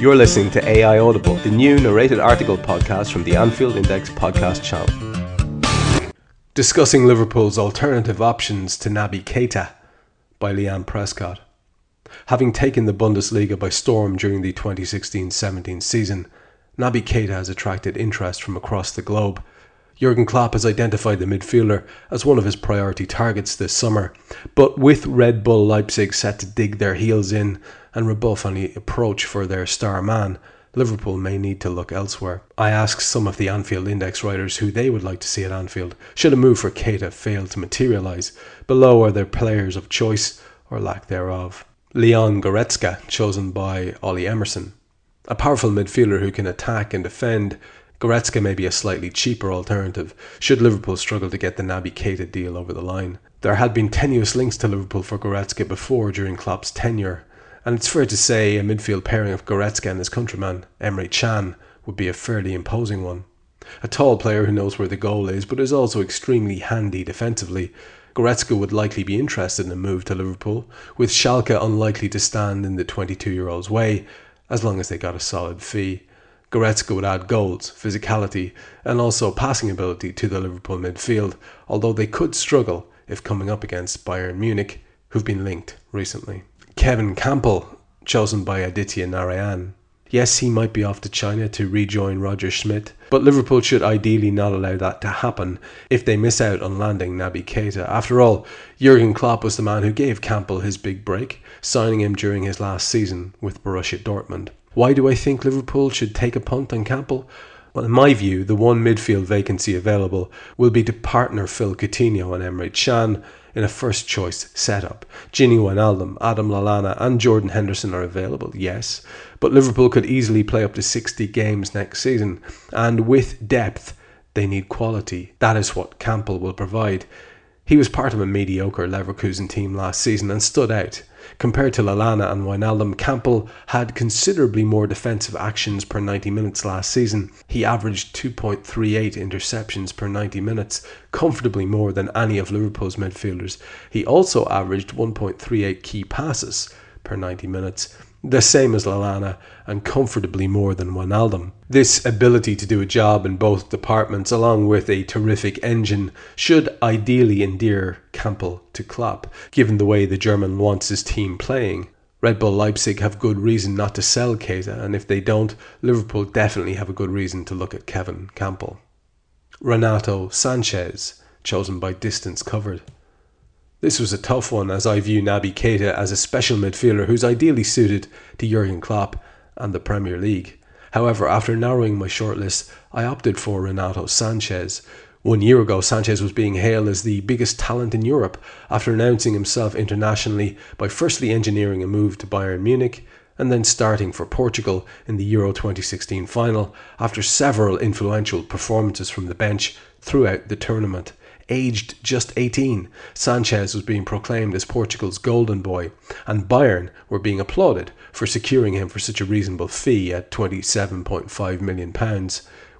You're listening to AI Audible, the new narrated article podcast from the Anfield Index podcast channel. Discussing Liverpool's alternative options to Naby Keita by Leanne Prescott. Having taken the Bundesliga by storm during the 2016 17 season, Naby Keita has attracted interest from across the globe. Jurgen Klopp has identified the midfielder as one of his priority targets this summer, but with Red Bull Leipzig set to dig their heels in and rebuff any approach for their star man, Liverpool may need to look elsewhere. I asked some of the Anfield Index writers who they would like to see at Anfield should a move for Keita fail to materialise. Below are their players of choice or lack thereof. Leon Goretzka, chosen by Ollie Emerson. A powerful midfielder who can attack and defend, Goretzka may be a slightly cheaper alternative should Liverpool struggle to get the Naby Keita deal over the line. There had been tenuous links to Liverpool for Goretzka before during Klopp's tenure, and it's fair to say a midfield pairing of Goretzka and his countryman, Emre Can, would be a fairly imposing one. A tall player who knows where the goal is, but is also extremely handy defensively. Goretzka would likely be interested in a move to Liverpool, with Schalke unlikely to stand in the 22 year old's way, as long as they got a solid fee. Goretzka would add goals, physicality, and also passing ability to the Liverpool midfield, although they could struggle if coming up against Bayern Munich, who've been linked recently. Kevin Kampl, chosen by Aditya Narayan. Yes, he might be off to China to rejoin Roger Schmidt, but Liverpool should ideally not allow that to happen if they miss out on landing Naby Keita. After all, Jurgen Klopp was the man who gave Kampl his big break, signing him during his last season with Borussia Dortmund. Why do I think Liverpool should take a punt on Kampl? Well, in my view, the one midfield vacancy available will be to partner Phil Coutinho and Emre Can in a first choice setup. Gini Wijnaldum, Adam Lallana, and Jordan Henderson are available, yes, but Liverpool could easily play up to 60 games next season, and with depth, they need quality. That is what Kampl will provide. He was part of a mediocre Leverkusen team last season and stood out. Compared to Lallana and Wijnaldum, Kampl had considerably more defensive actions per 90 minutes last season. He averaged 2.38 interceptions per 90 minutes, comfortably more than any of Liverpool's midfielders. He also averaged 1.38 key passes per 90 minutes, the same as Lallana, and comfortably more than Wijnaldum. This ability to do a job in both departments, along with a terrific engine, should ideally endear Kampl to Klopp, given the way the German wants his team playing. Red Bull Leipzig have good reason not to sell Keita, and if they don't, Liverpool definitely have a good reason to look at Kevin Kampl. Renato Sanches, chosen by distance covered. This was a tough one as I view Naby Keita as a special midfielder who's ideally suited to Jurgen Klopp and the Premier League. However, after narrowing my shortlist, I opted for Renato Sanches. One year ago, Sanches was being hailed as the biggest talent in Europe after announcing himself internationally by firstly engineering a move to Bayern Munich and then starting for Portugal in the Euro 2016 final after several influential performances from the bench throughout the tournament aged just 18, Sanches was being proclaimed as Portugal's golden boy, and Bayern were being applauded for securing him for such a reasonable fee at £27.5 million,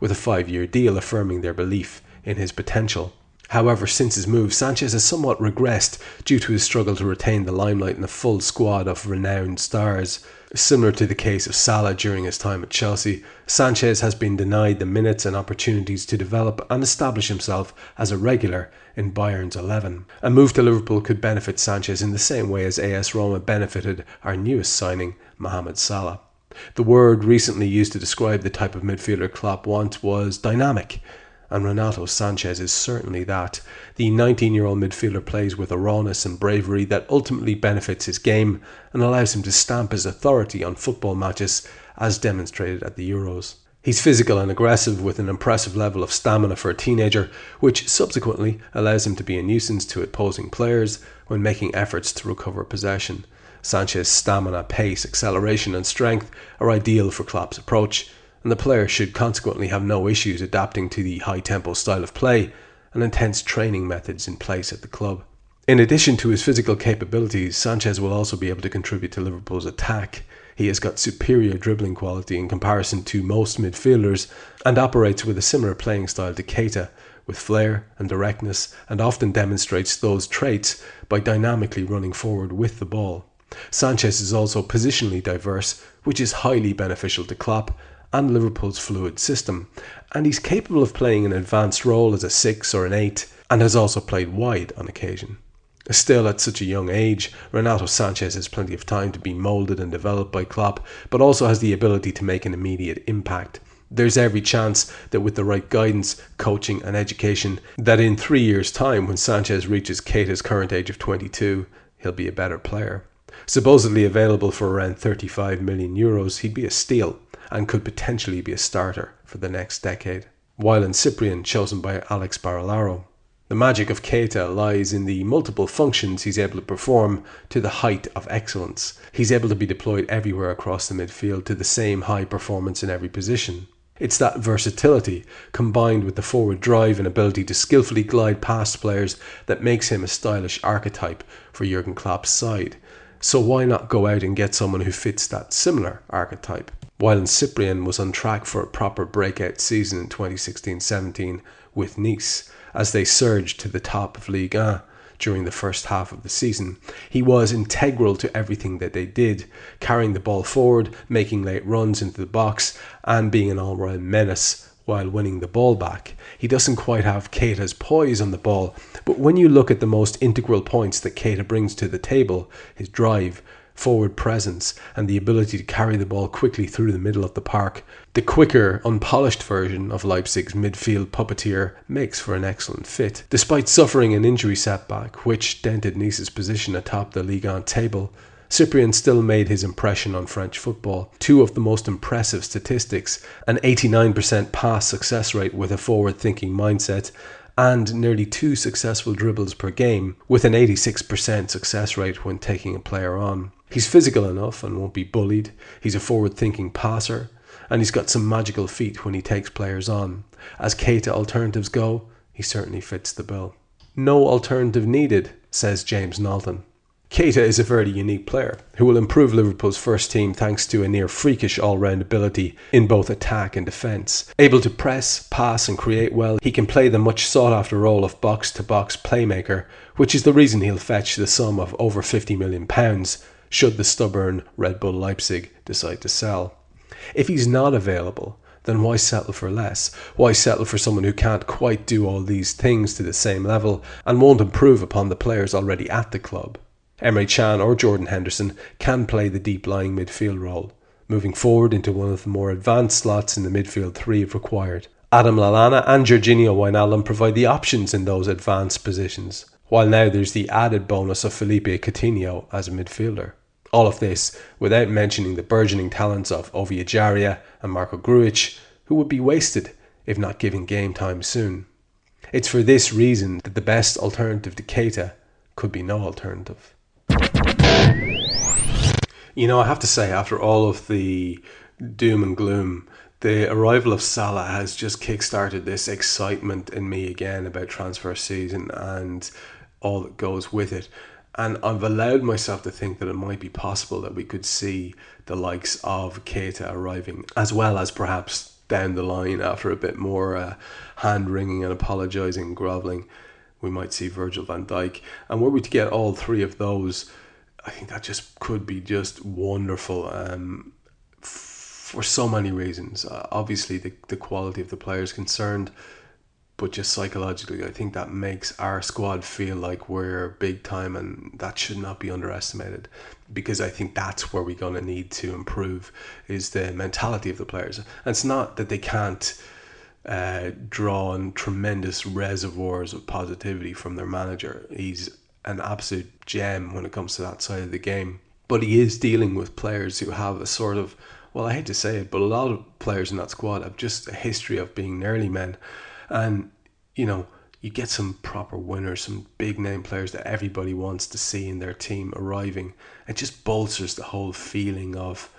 with a five year deal affirming their belief in his potential. However, since his move, Sanches has somewhat regressed due to his struggle to retain the limelight in a full squad of renowned stars. Similar to the case of Salah during his time at Chelsea, Sanches has been denied the minutes and opportunities to develop and establish himself as a regular in Bayern's 11. A move to Liverpool could benefit Sanches in the same way as AS Roma benefited our newest signing, Mohamed Salah. The word recently used to describe the type of midfielder Klopp wants was dynamic and Renato Sanches is certainly that. The 19 year old midfielder plays with a rawness and bravery that ultimately benefits his game and allows him to stamp his authority on football matches, as demonstrated at the Euros. He's physical and aggressive with an impressive level of stamina for a teenager, which subsequently allows him to be a nuisance to opposing players when making efforts to recover possession. Sanches's stamina, pace, acceleration, and strength are ideal for Klopp's approach, and the player should consequently have no issues adapting to the high tempo style of play and intense training methods in place at the club. In addition to his physical capabilities, Sanches will also be able to contribute to Liverpool's attack. He has got superior dribbling quality in comparison to most midfielders and operates with a similar playing style to Keita, with flair and directness, and often demonstrates those traits by dynamically running forward with the ball. Sanches is also positionally diverse, which is highly beneficial to Klopp and Liverpool's fluid system, and he's capable of playing an advanced role as a 6 or an 8, and has also played wide on occasion. Still, at such a young age, Renato Sanches has plenty of time to be moulded and developed by Klopp, but also has the ability to make an immediate impact. There's every chance that with the right guidance, coaching, and education, that in three years' time, when Sanches reaches Keita's current age of 22, he'll be a better player. Supposedly available for around 35 million euros, he'd be a steal and could potentially be a starter for the next decade. Wylan Cyprien, chosen by Alex Barilaro. The magic of Keita lies in the multiple functions he's able to perform to the height of excellence. He's able to be deployed everywhere across the midfield to the same high performance in every position. It's that versatility, combined with the forward drive and ability to skillfully glide past players, that makes him a stylish archetype for Jurgen Klopp's side. So why not go out and get someone who fits that similar archetype? Wylan Cyprien was on track for a proper breakout season in 2016-17 with Nice as they surged to the top of Ligue 1 during the first half of the season. He was integral to everything that they did, carrying the ball forward, making late runs into the box, and being an all round menace while winning the ball back. He doesn't quite have Keita's poise on the ball, but when you look at the most integral points that Keita brings to the table, his drive, forward presence, and the ability to carry the ball quickly through the middle of the park. The quicker, unpolished version of Leipzig's midfield puppeteer makes for an excellent fit. Despite suffering an injury setback, which dented Nice's position atop the Ligue 1 table, Cyprien still made his impression on French football. Two of the most impressive statistics an 89% pass success rate with a forward thinking mindset, and nearly two successful dribbles per game, with an 86% success rate when taking a player on. He's physical enough and won't be bullied. He's a forward thinking passer. And he's got some magical feet when he takes players on. As Keita alternatives go, he certainly fits the bill. No alternative needed, says James Knowlton. Keita is a very unique player who will improve Liverpool's first team thanks to a near freakish all round ability in both attack and defence. Able to press, pass, and create well, he can play the much sought after role of box to box playmaker, which is the reason he'll fetch the sum of over £50 million should the stubborn Red Bull Leipzig decide to sell. If he's not available, then why settle for less? Why settle for someone who can't quite do all these things to the same level and won't improve upon the players already at the club? Emre Can or Jordan Henderson can play the deep lying midfield role, moving forward into one of the more advanced slots in the midfield three if required. Adam Lallana and Georginio Wijnaldum provide the options in those advanced positions, while now there's the added bonus of Felipe Coutinho as a midfielder. All of this without mentioning the burgeoning talents of Ovie Ejaria and Marko Grujic, who would be wasted if not given game time soon. It's for this reason that the best alternative to Keita could be no alternative. You know, I have to say, after all of the doom and gloom, the arrival of Salah has just kick-started this excitement in me again about transfer season and all that goes with it. And I've allowed myself to think that it might be possible that we could see the likes of Keita arriving, as well as perhaps down the line after a bit more uh, hand wringing and apologising, and grovelling, we might see Virgil van Dijk. And were we to get all three of those, I think that just could be just wonderful um, for so many reasons. Uh, obviously, the, the quality of the players concerned, but just psychologically, I think that makes our squad feel like we're big time, and that should not be underestimated. Because I think that's where we're going to need to improve is the mentality of the players. And it's not that they can't uh, draw on tremendous reservoirs of positivity from their manager. He's an absolute gem when it comes to that side of the game. But he is dealing with players who have a sort of, well, I hate to say it, but a lot of players in that squad have just a history of being nearly men. And, you know, you get some proper winners, some big name players that everybody wants to see in their team arriving. It just bolsters the whole feeling of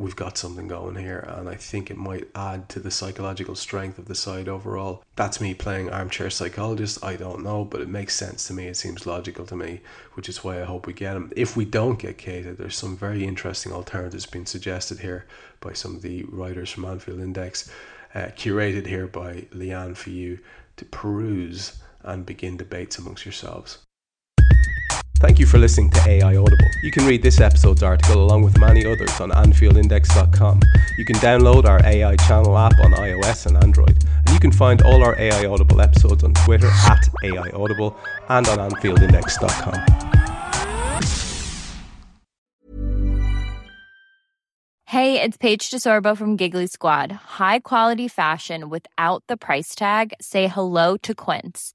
we've got something going here, and I think it might add to the psychological strength of the side overall. That's me playing armchair psychologist. I don't know, but it makes sense to me. It seems logical to me, which is why I hope we get him. If we don't get Keita, there's some very interesting alternatives being suggested here by some of the writers from Anfield Index, uh, curated here by Leanne for you to peruse and begin debates amongst yourselves. Thank you for listening to AI Audible. You can read this episode's article along with many others on AnfieldIndex.com. You can download our AI channel app on iOS and Android. And you can find all our AI Audible episodes on Twitter at AI Audible and on AnfieldIndex.com. Hey, it's Paige DeSorbo from Giggly Squad. High quality fashion without the price tag? Say hello to Quince.